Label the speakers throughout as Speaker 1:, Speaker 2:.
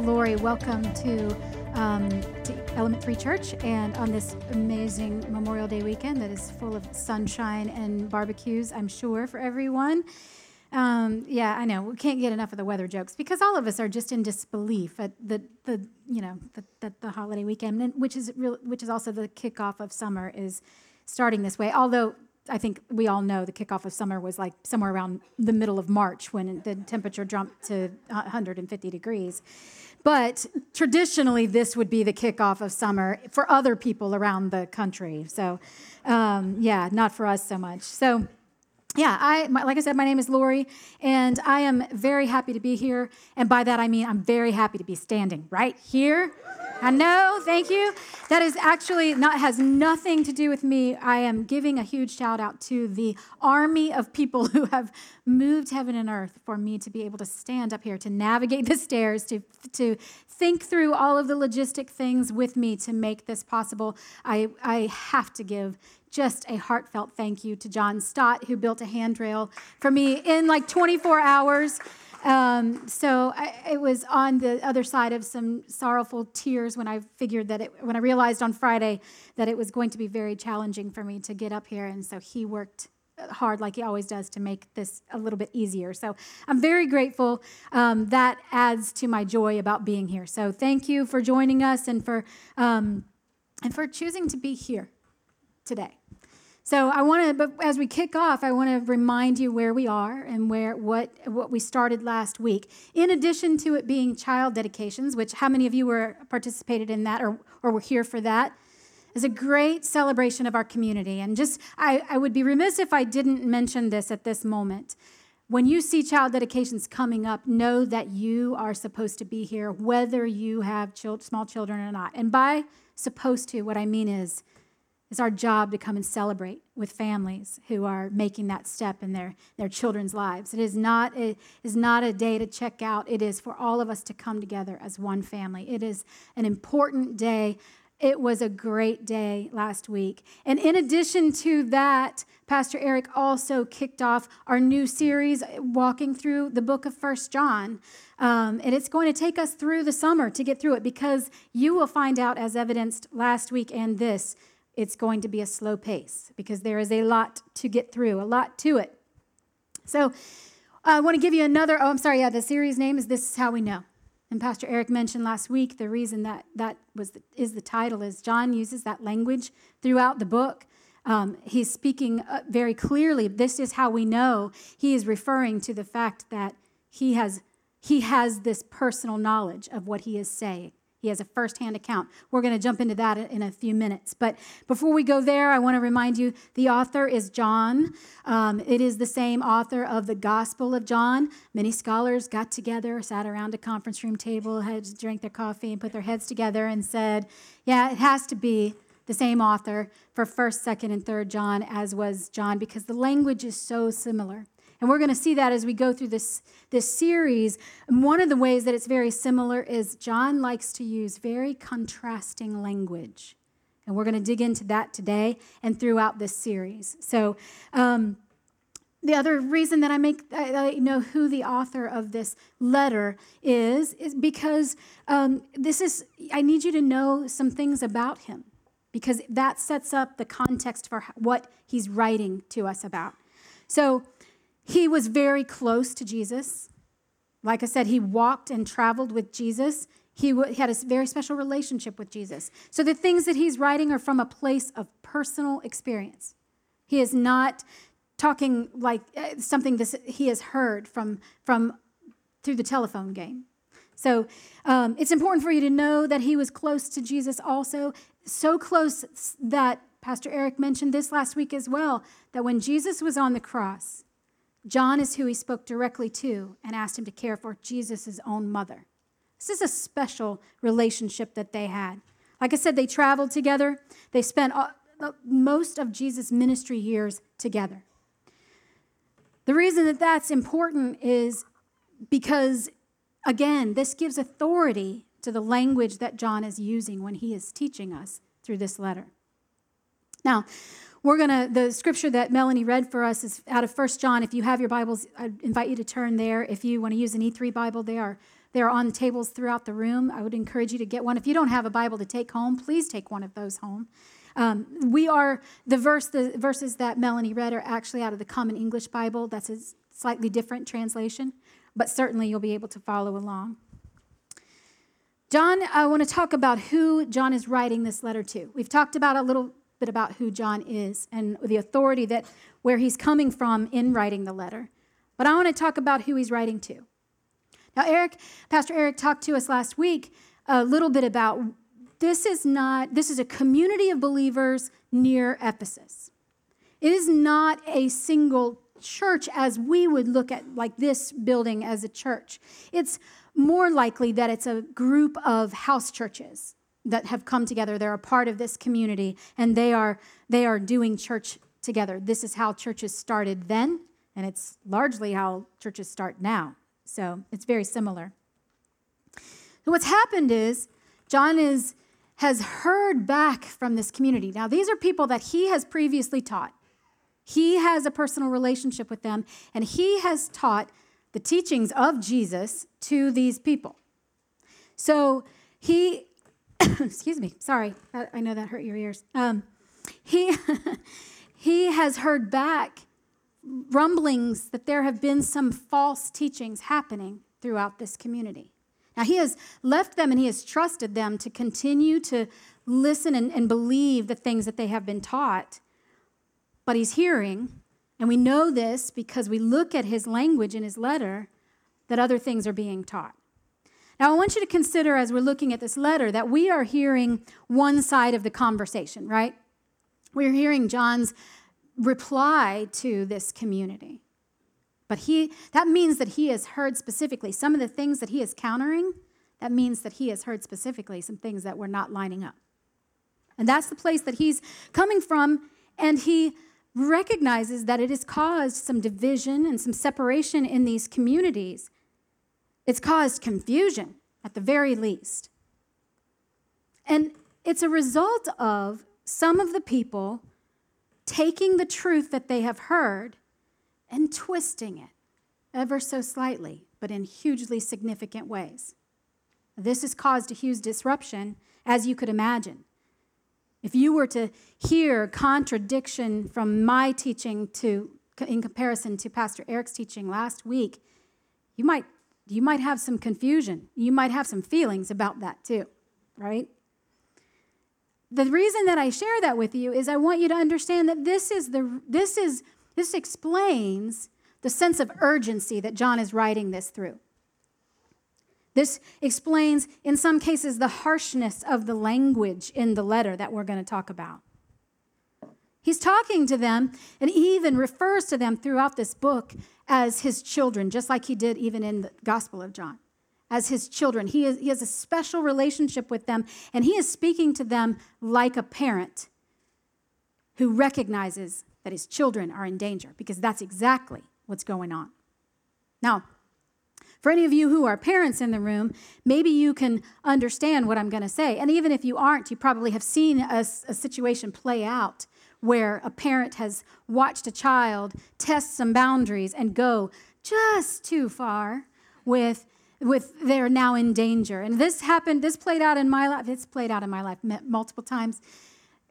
Speaker 1: Lori. Welcome to, um, to Element Three Church and on this amazing Memorial Day weekend that is full of sunshine and barbecues, I'm sure, for everyone. Um, yeah, I know. We can't get enough of the weather jokes because all of us are just in disbelief at the, the you know, the, the, the holiday weekend, which is real, which is also the kickoff of summer is starting this way. Although I think we all know the kickoff of summer was like somewhere around the middle of March when the temperature jumped to 150 degrees. But traditionally, this would be the kickoff of summer for other people around the country. So, um, yeah, not for us so much. So, yeah, I my, like I said, my name is Lori, and I am very happy to be here. And by that I mean I'm very happy to be standing right here I know, thank you. That is actually not has nothing to do with me. I am giving a huge shout out to the army of people who have moved heaven and earth for me to be able to stand up here, to navigate the stairs, to to think through all of the logistic things with me to make this possible. I I have to give just a heartfelt thank you to John Stott, who built a handrail for me in like 24 hours. Um, so I, it was on the other side of some sorrowful tears when I figured that it, when I realized on Friday that it was going to be very challenging for me to get up here. And so he worked hard like he always does to make this a little bit easier. So I'm very grateful. Um, that adds to my joy about being here. So thank you for joining us and for um, and for choosing to be here today. So I want to, but as we kick off, I want to remind you where we are and where what what we started last week. In addition to it being child dedications, which how many of you were participated in that or or were here for that? Is a great celebration of our community. And just I, I would be remiss if I didn't mention this at this moment. When you see child dedications coming up, know that you are supposed to be here, whether you have child, small children or not. And by supposed to, what I mean is it's our job to come and celebrate with families who are making that step in their, their children's lives. It is not a, is not a day to check out. It is for all of us to come together as one family. It is an important day. It was a great day last week. And in addition to that, Pastor Eric also kicked off our new series, walking through the book of First John. Um, and it's going to take us through the summer to get through it because you will find out, as evidenced last week and this, it's going to be a slow pace because there is a lot to get through, a lot to it. So I want to give you another. Oh, I'm sorry. Yeah, the series name is "This Is How We Know." And Pastor Eric mentioned last week the reason that that was the, is the title is John uses that language throughout the book. Um, he's speaking uh, very clearly. This is how we know he is referring to the fact that he has he has this personal knowledge of what he is saying. He has a firsthand account. We're going to jump into that in a few minutes. But before we go there, I want to remind you the author is John. Um, it is the same author of the Gospel of John. Many scholars got together, sat around a conference room table, had to drink their coffee, and put their heads together and said, Yeah, it has to be the same author for 1st, 2nd, and 3rd John as was John because the language is so similar. And we're going to see that as we go through this, this series. And one of the ways that it's very similar is John likes to use very contrasting language. And we're going to dig into that today and throughout this series. So, um, the other reason that I make I know who the author of this letter is is because um, this is I need you to know some things about him because that sets up the context for what he's writing to us about. So he was very close to Jesus. Like I said, he walked and traveled with Jesus. He, had a very special relationship with Jesus. So the things that he's writing are from a place of personal experience. He is not talking like uh, something this, he has heard from, from through the telephone game. So um, it's important for you to know that he was close to Jesus also, so close that Pastor Eric mentioned this last week as well, that when Jesus was on the cross, John is who he spoke directly to and asked him to care for Jesus' own mother. This is a special relationship that they had. Like I said, they traveled together, they spent most of Jesus' ministry years together. The reason that that's important is because, again, this gives authority to the language that John is using when he is teaching us through this letter. Now, we're going to, the scripture that Melanie read for us is out of First John. If you have your Bibles, I invite you to turn there. If you want to use an E3 Bible, they are They're on tables throughout the room. I would encourage you to get one. If you don't have a Bible to take home, please take one of those home. Um, we are the verse, the verses that Melanie read are actually out of the Common English Bible. That's a slightly different translation, but certainly you'll be able to follow along. John, I want to talk about who John is writing this letter to. We've talked about a little bit about who John is and the authority that where he's coming from in writing the letter. But I want to talk about who he's writing to. Now, Eric, Pastor Eric talked to us last week a little bit about this is not, this is a community of believers near Ephesus. It is not a single church as we would look at like this building as a church. It's more likely that it's a group of house churches that have come together. They're a part of this community and they are they are doing church together. This is how churches started then, and it's largely how churches start now. So it's very similar. So what's happened is John is has heard back from this community. Now, these are people that he has previously taught. He has a personal relationship with them, and he has taught the teachings of Jesus to these people. So he, excuse me, sorry, I know that hurt your ears. Um, he, he has heard back rumblings that there have been some false teachings happening throughout this community. Now, he has left them and he has trusted them to continue to listen and, and believe the things that they have been taught. But he's hearing, and we know this because we look at his language in his letter, that other things are being taught. Now, I want you to consider as we're looking at this letter that we are hearing one side of the conversation, right? We're hearing John's reply to this community. But he, that means that he has heard specifically some of the things that he is countering. That means that he has heard specifically some things that were not lining up. And that's the place that he's coming from. And he recognizes that it has caused some division and some separation in these communities. It's caused confusion at the very least. And it's a result of some of the people taking the truth that they have heard and twisting it ever so slightly, but in hugely significant ways. This has caused a huge disruption, as you could imagine. If you were to hear contradiction from my teaching to, in comparison to Pastor Eric's teaching last week, you might, you might have some confusion. You might have some feelings about that too, right? The reason that I share that with you is I want you to understand that this is the this is this explains the sense of urgency that John is writing this through. This explains, in some cases, the harshness of the language in the letter that we're going to talk about. He's talking to them and even refers to them throughout this book as his children, just like he did even in the Gospel of John, as his children. He, is, he has a special relationship with them, and he is speaking to them like a parent who recognizes that his children are in danger because that's exactly what's going on. Now, for any of you who are parents in the room, maybe you can understand what I'm going to say. And even if you aren't, you probably have seen a, a, situation play out where a parent has watched a child test some boundaries and go just too far with with they're now in danger. And this happened, this played out in my life. It's played out in my life multiple times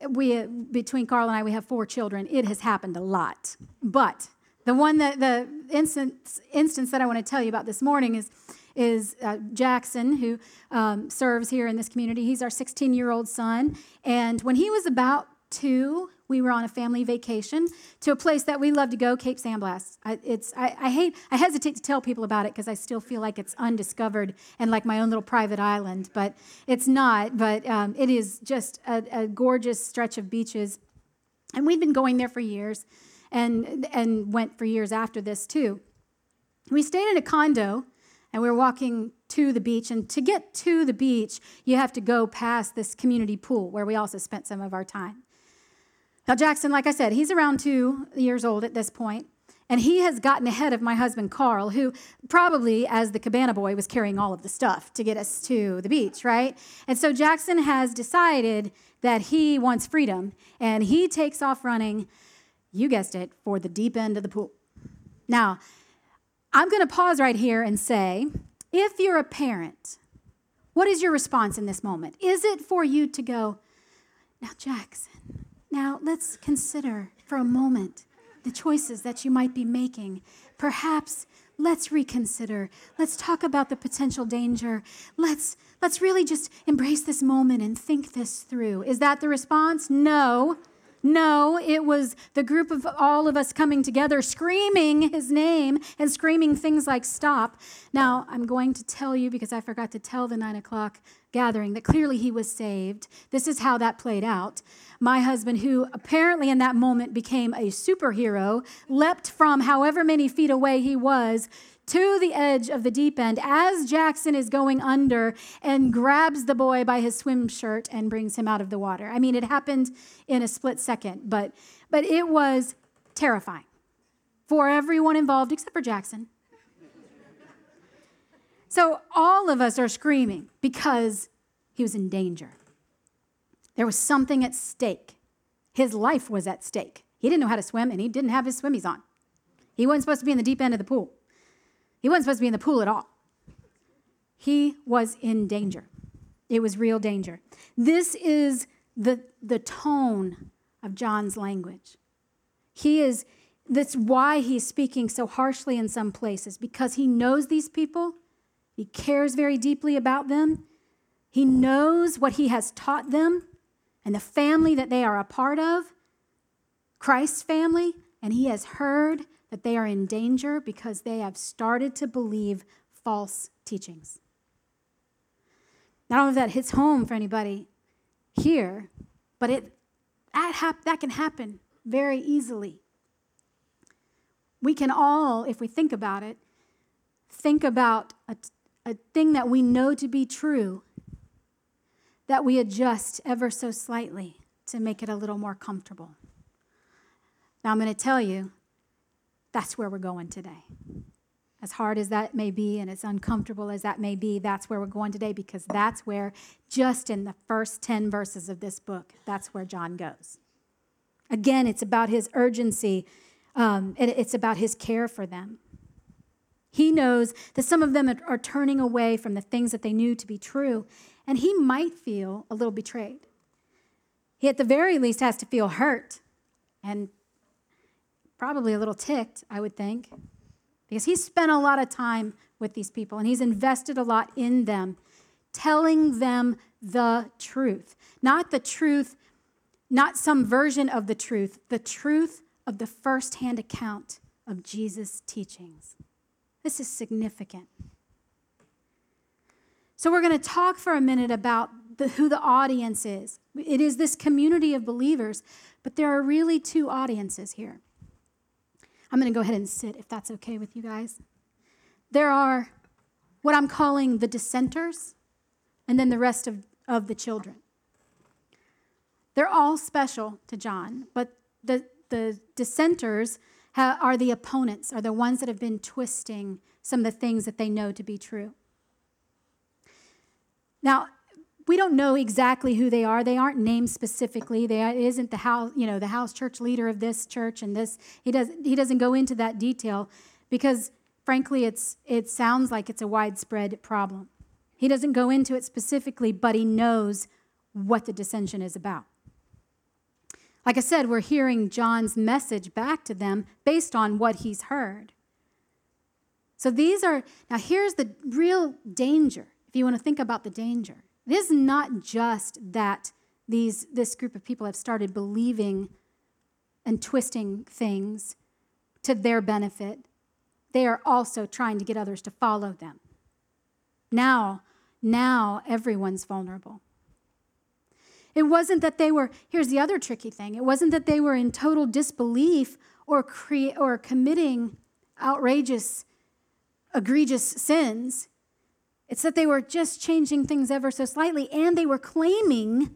Speaker 1: we between Carl and I, we have four children. It has happened a lot, but the one that the instance instance that I want to tell you about this morning is is uh, Jackson, who um, serves here in this community. He's our 16 year old son, and when he was about two, we were on a family vacation to a place that we love to go, Cape San Blas. I, it's, I, I hate, I hesitate to tell people about it because I still feel like it's undiscovered and like my own little private island, but it's not. But um, it is just a, a gorgeous stretch of beaches. And we've been going there for years and, and went for years after this too. We stayed in a condo and we were walking to the beach. And to get to the beach, you have to go past this community pool where we also spent some of our time. Now, Jackson, like I said, he's around two years old at this point, and he has gotten ahead of my husband, Carl, who probably, as the cabana boy, was carrying all of the stuff to get us to the beach, right? And so Jackson has decided that he wants freedom, and he takes off running, you guessed it, for the deep end of the pool. Now, I'm going to pause right here and say If you're a parent, what is your response in this moment? Is it for you to go, now, Jackson, now let's consider for a moment the choices that you might be making. Perhaps let's reconsider. Let's talk about the potential danger. Let's let's really just embrace this moment and think this through. Is that the response? No. No, it was the group of all of us coming together, screaming his name and screaming things like, Stop. Now, I'm going to tell you, because I forgot to tell the nine o'clock gathering, that clearly he was saved. This is how that played out. My husband, who apparently in that moment became a superhero, leapt from however many feet away he was to the edge of the deep end as Jackson is going under and grabs the boy by his swim shirt and brings him out of the water. I mean, it happened in a split second, but, but it was terrifying for everyone involved except for Jackson. So all of us are screaming because he was in danger. There was something at stake. His life was at stake. He didn't know how to swim and he didn't have his swimmies on. He wasn't supposed to be in the deep end of the pool. He wasn't supposed to be in the pool at all. He was in danger. It was real danger. This is the, the tone of John's language. He is, that's why he's speaking so harshly in some places, because he knows these people, he cares very deeply about them, he knows what he has taught them and the family that they are a part of, Christ's family, and he has heard that they are in danger because they have started to believe false teachings. I don't know if that hits home for anybody here, but it, that, hap- that can happen very easily. We can all, if we think about it, think about a, a thing that we know to be true that we adjust ever so slightly to make it a little more comfortable. Now, I'm going to tell you that's where we're going today. As hard as that may be and as uncomfortable as that may be, that's where we're going today because that's where, just in the first 10 verses of this book, that's where John goes. Again, it's about his urgency, um, it's about his care for them. He knows that some of them are turning away from the things that they knew to be true, and he might feel a little betrayed. He, at the very least, has to feel hurt and probably a little ticked, I would think, because he's spent a lot of time with these people and he's invested a lot in them, telling them the truth. Not the truth, not some version of the truth, the truth of the firsthand account of Jesus' teachings. This is significant. So, we're going to talk for a minute about the, who the audience is. It is this community of believers, but there are really two audiences here. I'm going to go ahead and sit if that's okay with you guys. There are what I'm calling the dissenters, and then the rest of, of the children. They're all special to John, but the, the dissenters ha- are the opponents, are the ones that have been twisting some of the things that they know to be true. Now, we don't know exactly who they are. They aren't named specifically. They it isn't the house, you know, the house church leader of this church and this. He doesn't he doesn't go into that detail because frankly it's it sounds like it's a widespread problem. He doesn't go into it specifically, but he knows what the dissension is about. Like I said, we're hearing John's message back to them based on what he's heard. So these are now here's the real danger if you want to think about the danger. It is not just that these, this group of people have started believing and twisting things to their benefit, they are also trying to get others to follow them. Now, now everyone's vulnerable. It wasn't that they were, here's the other tricky thing it wasn't that they were in total disbelief or, cre- or committing outrageous, egregious sins. It's that they were just changing things ever so slightly, and they were claiming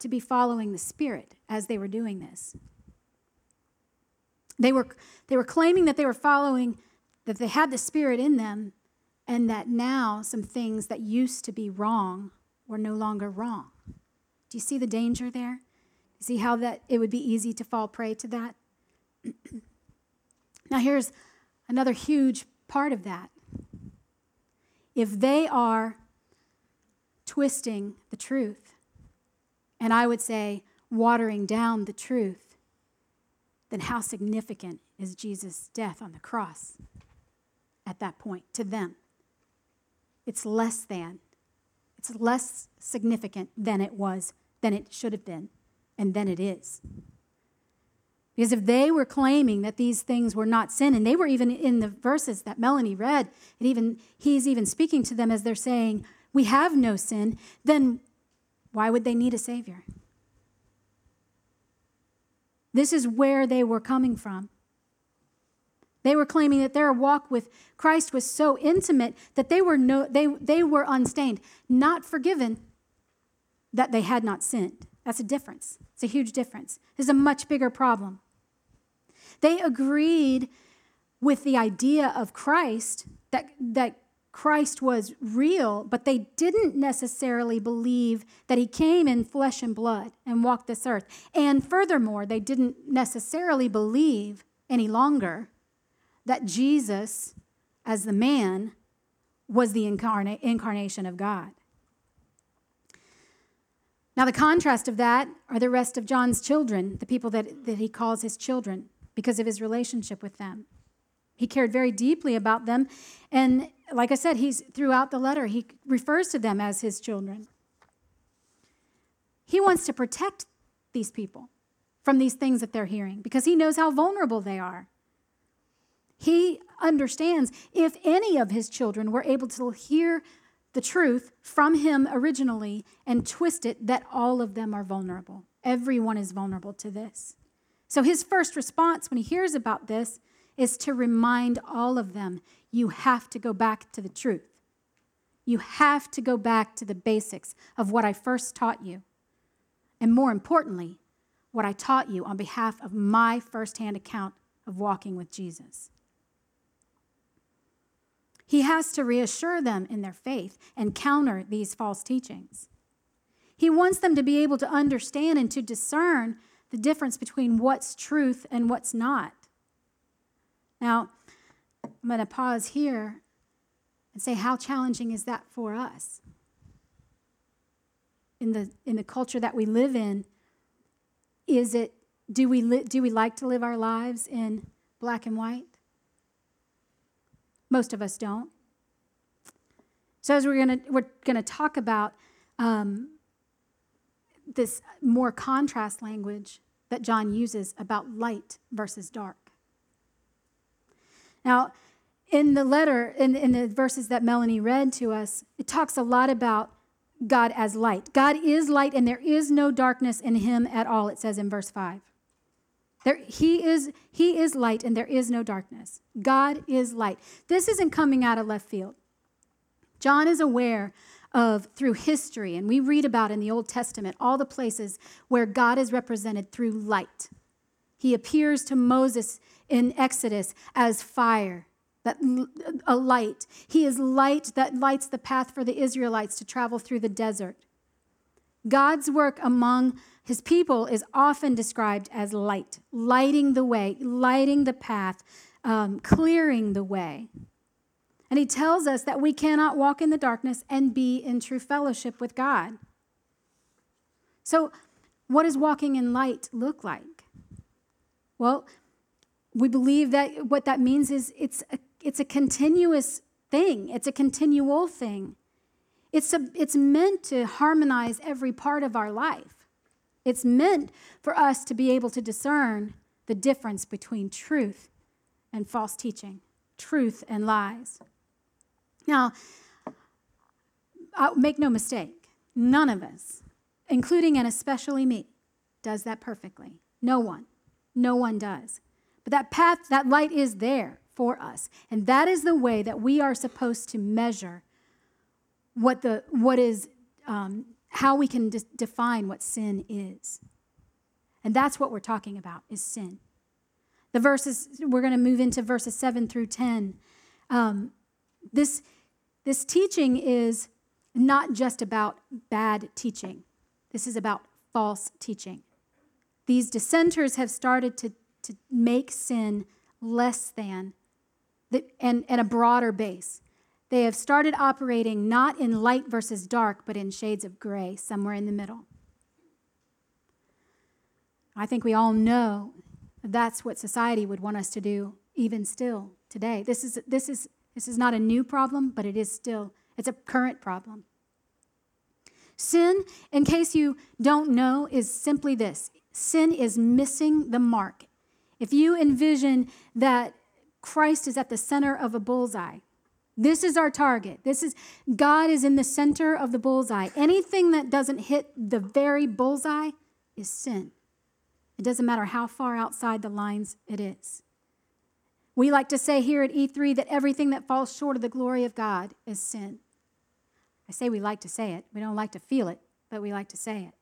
Speaker 1: to be following the Spirit as they were doing this. They were, they were claiming that they were following, that they had the Spirit in them, and that now some things that used to be wrong were no longer wrong. Do you see the danger there? See how that it would be easy to fall prey to that? now here's another huge part of that if they are twisting the truth, and I would say watering down the truth, then how significant is Jesus' death on the cross at that point to them? It's less than. It's less significant than it was, than it should have been, and than it is. Because if they were claiming that these things were not sin, and they were even in the verses that Melanie read, and even he's even speaking to them as they're saying, We have no sin, then why would they need a Savior? This is where they were coming from. They were claiming that their walk with Christ was so intimate that they were, no, they, they were unstained, not forgiven, that they had not sinned. That's a difference. It's a huge difference. This is a much bigger problem. They agreed with the idea of Christ, that, that Christ was real, but they didn't necessarily believe that he came in flesh and blood and walked this earth. And furthermore, they didn't necessarily believe any longer that Jesus, as the man, was the incarna- incarnation of God. Now, the contrast of that are the rest of John's children, the people that, that he calls his children, because of his relationship with them. He cared very deeply about them. And like I said, he's throughout the letter, he refers to them as his children. He wants to protect these people from these things that they're hearing because he knows how vulnerable they are. He understands if any of his children were able to hear the truth from him originally and twist it, that all of them are vulnerable. Everyone is vulnerable to this. So his first response when he hears about this is to remind all of them you have to go back to the truth. You have to go back to the basics of what I first taught you. And more importantly, what I taught you on behalf of my firsthand account of walking with Jesus. He has to reassure them in their faith and counter these false teachings. He wants them to be able to understand and to discern the difference between what's truth and what's not. Now, I'm going to pause here and say, how challenging is that for us? In the, in the culture that we live in, is it, do we, li- do we like to live our lives in black and white? Most of us don't. So as we're gonna we're gonna talk about um, this more contrast language that John uses about light versus dark. Now, in the letter, in, in the verses that Melanie read to us, it talks a lot about God as light. God is light, and there is no darkness in him at all, it says in verse 5. There, he, is, he is light and there is no darkness. God is light. This isn't coming out of left field. John is aware of, through history, and we read about in the Old Testament all the places where God is represented through light. He appears to Moses in Exodus as fire, that a light. He is light that lights the path for the Israelites to travel through the desert. God's work among his people is often described as light, lighting the way, lighting the path, um, clearing the way. And he tells us that we cannot walk in the darkness and be in true fellowship with God. So, what does walking in light look like? Well, we believe that what that means is it's a, it's a continuous thing, it's a continual thing. It's, a, it's meant to harmonize every part of our life. It's meant for us to be able to discern the difference between truth and false teaching, truth and lies. Now, I'll make no mistake, none of us, including and especially me, does that perfectly. No one. No one does. But that path, that light is there for us. And that is the way that we are supposed to measure what, the, what is um, how we can de- define what sin is. And that's what we're talking about is sin. The verses, we're going to move into verses 7 through 10. Um, this, this teaching is not just about bad teaching, this is about false teaching. These dissenters have started to, to make sin less than the, and, and a broader base. They have started operating not in light versus dark, but in shades of gray, somewhere in the middle. I think we all know that's what society would want us to do, even still today. This is, this is, this is not a new problem, but it is still, it's a current problem. Sin, in case you don't know, is simply this sin is missing the mark. If you envision that Christ is at the center of a bullseye, this is our target. This is God is in the center of the bullseye. Anything that doesn't hit the very bullseye is sin. It doesn't matter how far outside the lines it is. We like to say here at E3 that everything that falls short of the glory of God is sin. I say we like to say it. We don't like to feel it, but we like to say it.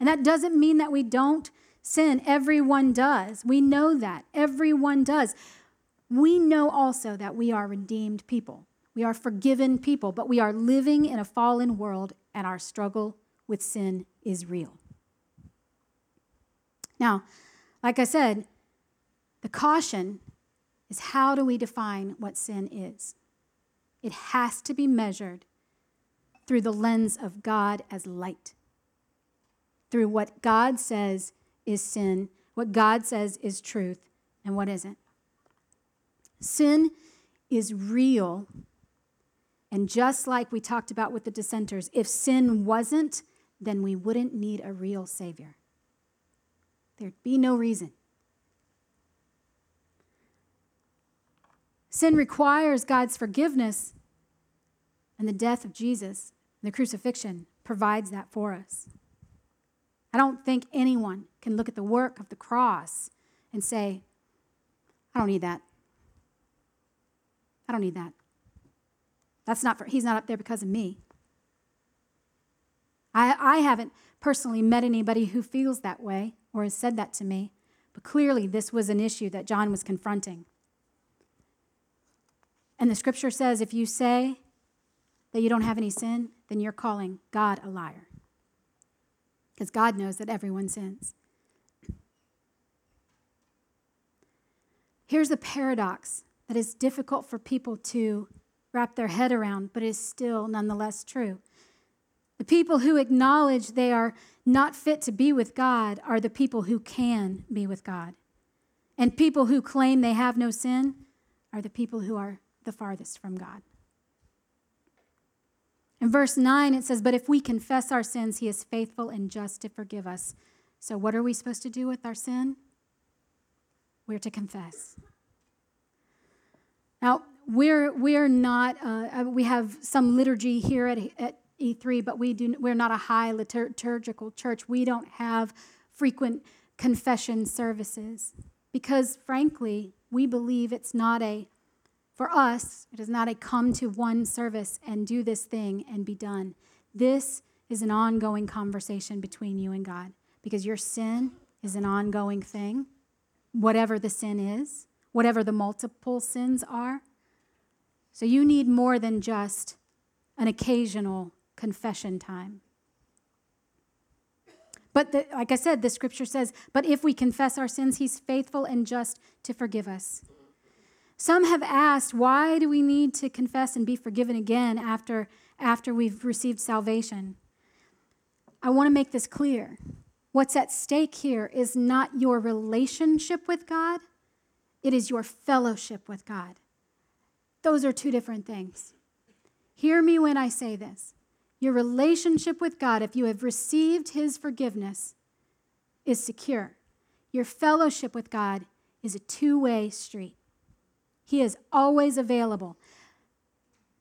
Speaker 1: And that doesn't mean that we don't sin. Everyone does. We know that. Everyone does. We know also that we are redeemed people. We are forgiven people, but we are living in a fallen world and our struggle with sin is real. Now, like I said, the caution is how do we define what sin is? It has to be measured through the lens of God as light, through what God says is sin, what God says is truth, and what isn't. Sin is real. And just like we talked about with the dissenters, if sin wasn't, then we wouldn't need a real Savior. There'd be no reason. Sin requires God's forgiveness, and the death of Jesus the crucifixion provides that for us. I don't think anyone can look at the work of the cross and say, I don't need that. I don't need that. That's not for, he's not up there because of me. I, I haven't personally met anybody who feels that way or has said that to me, but clearly this was an issue that John was confronting. And the scripture says if you say that you don't have any sin, then you're calling God a liar. Because God knows that everyone sins. Here's the paradox that is difficult for people to wrap their head around, but is still nonetheless true. The people who acknowledge they are not fit to be with God are the people who can be with God. And people who claim they have no sin are the people who are the farthest from God. In verse 9, it says, But if we confess our sins, he is faithful and just to forgive us. So, what are we supposed to do with our sin? We're to confess. Now, we're, we're not, uh, uh we have some liturgy here at, at E3, but we do, we're not a high liturgical church. We don't have frequent confession services because, frankly, we believe it's not a for us, it is not a come to one service and do this thing and be done. This is an ongoing conversation between you and God because your sin is an ongoing thing, whatever the sin is, whatever the multiple sins are. So you need more than just an occasional confession time. But the, like I said, the scripture says, But if we confess our sins, he's faithful and just to forgive us some have asked, why do we need to confess and be forgiven again after, after we've received salvation? I want to make this clear. What's at stake here is not your relationship with God, it is your fellowship with God. Those are two different things. Hear me when I say this. Your relationship with God, if you have received His forgiveness, is secure. Your fellowship with God is a two way street. He is always available.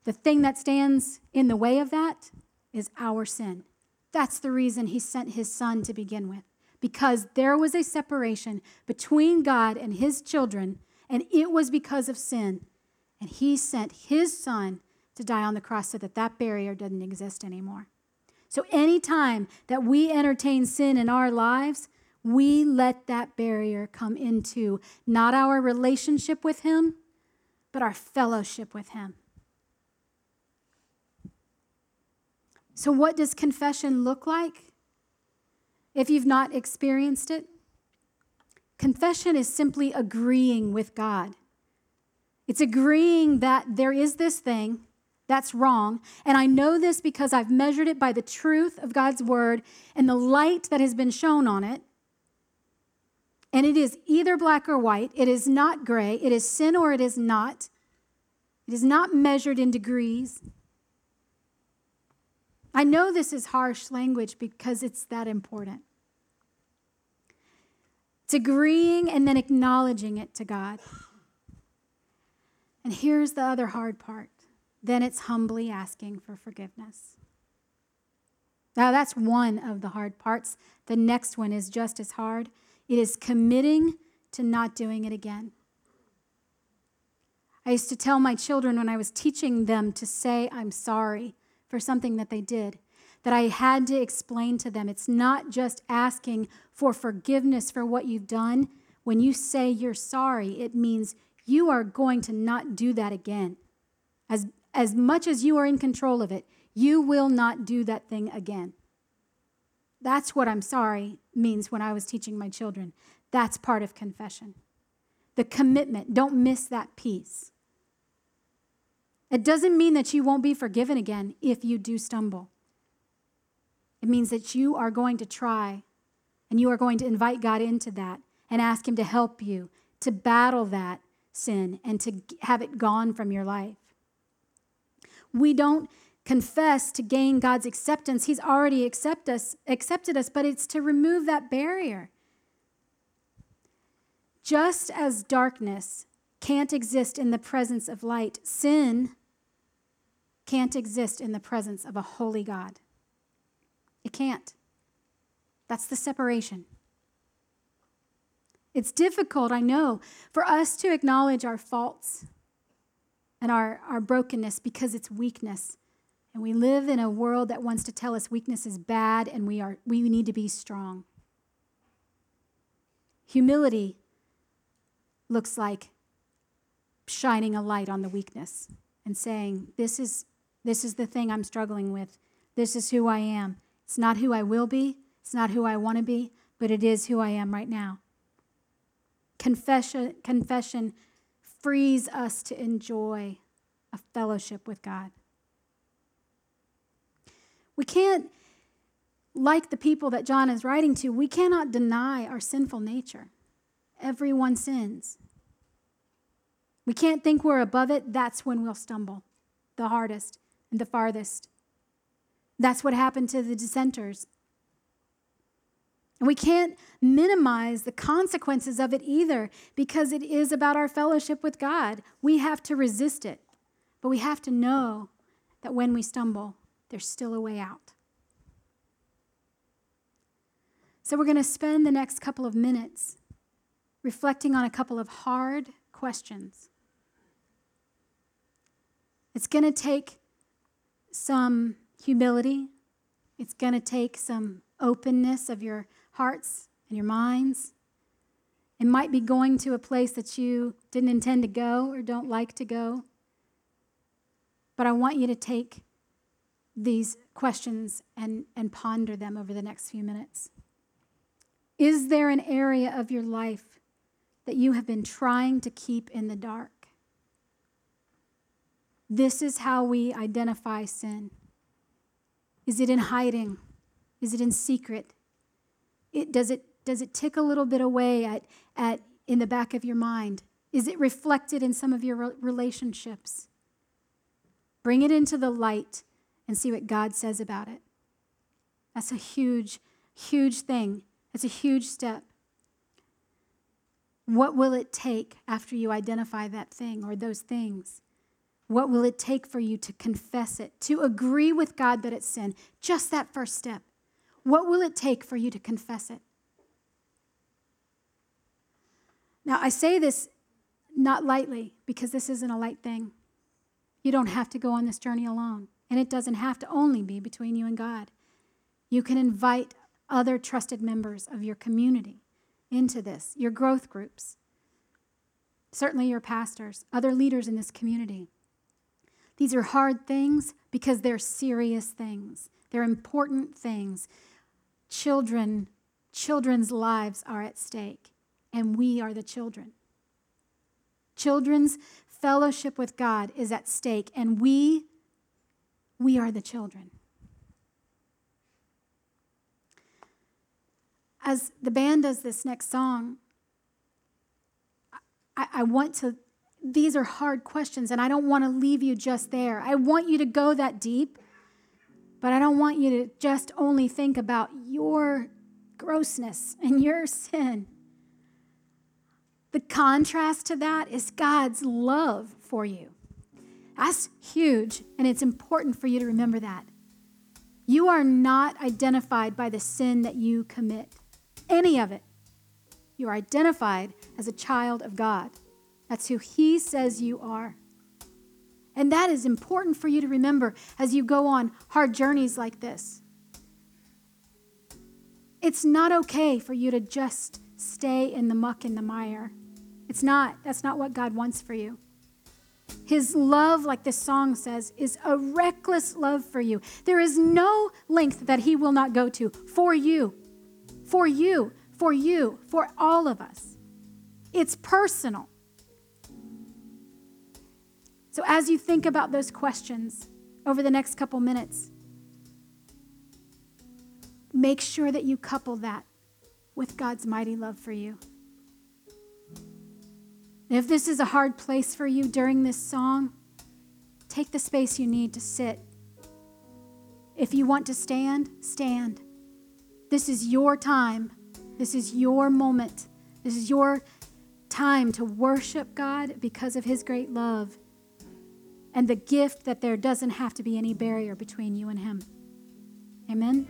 Speaker 1: The thing that stands in the way of that is our sin. That's the reason he sent his son to begin with, because there was a separation between God and his children, and it was because of sin. And he sent his son to die on the cross so that that barrier doesn't exist anymore. So, anytime that we entertain sin in our lives, we let that barrier come into not our relationship with him, but our fellowship with Him. So, what does confession look like if you've not experienced it? Confession is simply agreeing with God. It's agreeing that there is this thing That's wrong. And I know this because I've measured it by the truth of God's word and the light that has been shown on it. And it is either black or white. It is not gray. It is sin or it is not. It is not measured in degrees. I know this is harsh language because it's that important. It's agreeing and then acknowledging it to God. And here's the other hard part then it's humbly asking for forgiveness. Now, that's one of the hard parts. The next one is just as hard it is committing to not doing it again. I used to tell my children when I was teaching them to say, I'm sorry for something that they did, that I had to explain to them it's not just asking for forgiveness for what you've done. When you say you're sorry, it means you are going to not do that again. As, as much as you are in control of it, you will not do that thing again. That's what I'm sorry means when I was teaching my children. That's part of confession. The commitment, don't miss that piece. It doesn't mean that you won't be forgiven again if you do stumble. It means that you are going to try and you are going to invite God into that and ask Him to help you to battle that sin and to have it gone from your life. We don't confess to gain God's acceptance. He's already accept us, accepted us, but it's to remove that barrier. Just as darkness can't exist in the presence of light, sin can't exist in the presence of a holy God. It can't. That's the separation. It's difficult, I know, for us to acknowledge our faults and our, our brokenness because it's weakness. And we live in a world that wants to tell us weakness is bad and we, are, we need to be strong. Humility looks like shining a light on the weakness and saying, This is, this is the thing I'm struggling with. This is who I am. It's not who I will be, it's not who I want to be, but it is who I am right now. Confession, confession frees us to enjoy a fellowship with God. We can't, like the people that John is writing to, we cannot deny our sinful nature. Everyone sins. We can't think we're above it. That's when we'll stumble the hardest and the farthest. That's what happened to the dissenters. And we can't minimize the consequences of it either because it is about our fellowship with God. We have to resist it, but we have to know that when we stumble, there's still a way out. So, we're going to spend the next couple of minutes reflecting on a couple of hard questions. It's going to take some humility, it's going to take some openness of your hearts and your minds. It might be going to a place that you didn't intend to go or don't like to go. But I want you to take these questions and, and ponder them over the next few minutes. Is there an area of your life that you have been trying to keep in the dark? This is how we identify sin. Is it in hiding? Is it in secret? It, does, it, does it tick a little bit away at, at, in the back of your mind? Is it reflected in some of your relationships? Bring it into the light and see what God says about it. That's a huge, huge thing. It's a huge step. What will it take after you identify that thing or those things? What will it take for you to confess it, to agree with God that it's sin? Just that first step. What will it take for you to confess it? Now, I say this not lightly because this isn't a light thing. You don't have to go on this journey alone. And it doesn't have to only be between you and God. You can invite other trusted members of your community into this, your growth groups, certainly your pastors, other leaders in this community. These are hard things because they're serious things. They're important things. Children, children's lives are at stake, and we are the children. Children's fellowship with God is at stake, and we We are the children. As the band does this next song, I, I want to, these are hard questions, and I don't want to leave you just there. I want you to go that deep, but I don't want you to just only think about your grossness and your sin. The contrast to that is God's love for you. That's huge, and it's important for you to remember that. You are not identified by the sin that you commit, any of it. You are identified as a child of God. That's who He says you are. And that is important for you to remember as you go on hard journeys like this. It's not okay for you to just stay in the muck and the mire. It's not. That's not what God wants for you. His love, like this song says, is a reckless love for you. There is no length that He will not go to for you, for you, for you, for all of us. It's personal. So, as you think about those questions over the next couple minutes, make sure that you couple that with God's mighty love for you. If this is a hard place for you during this song, take the space you need to sit. If you want to stand, stand. This is your time. This is your moment. This is your time to worship God because of His great love and the gift that there doesn't have to be any barrier between you and Him. Amen.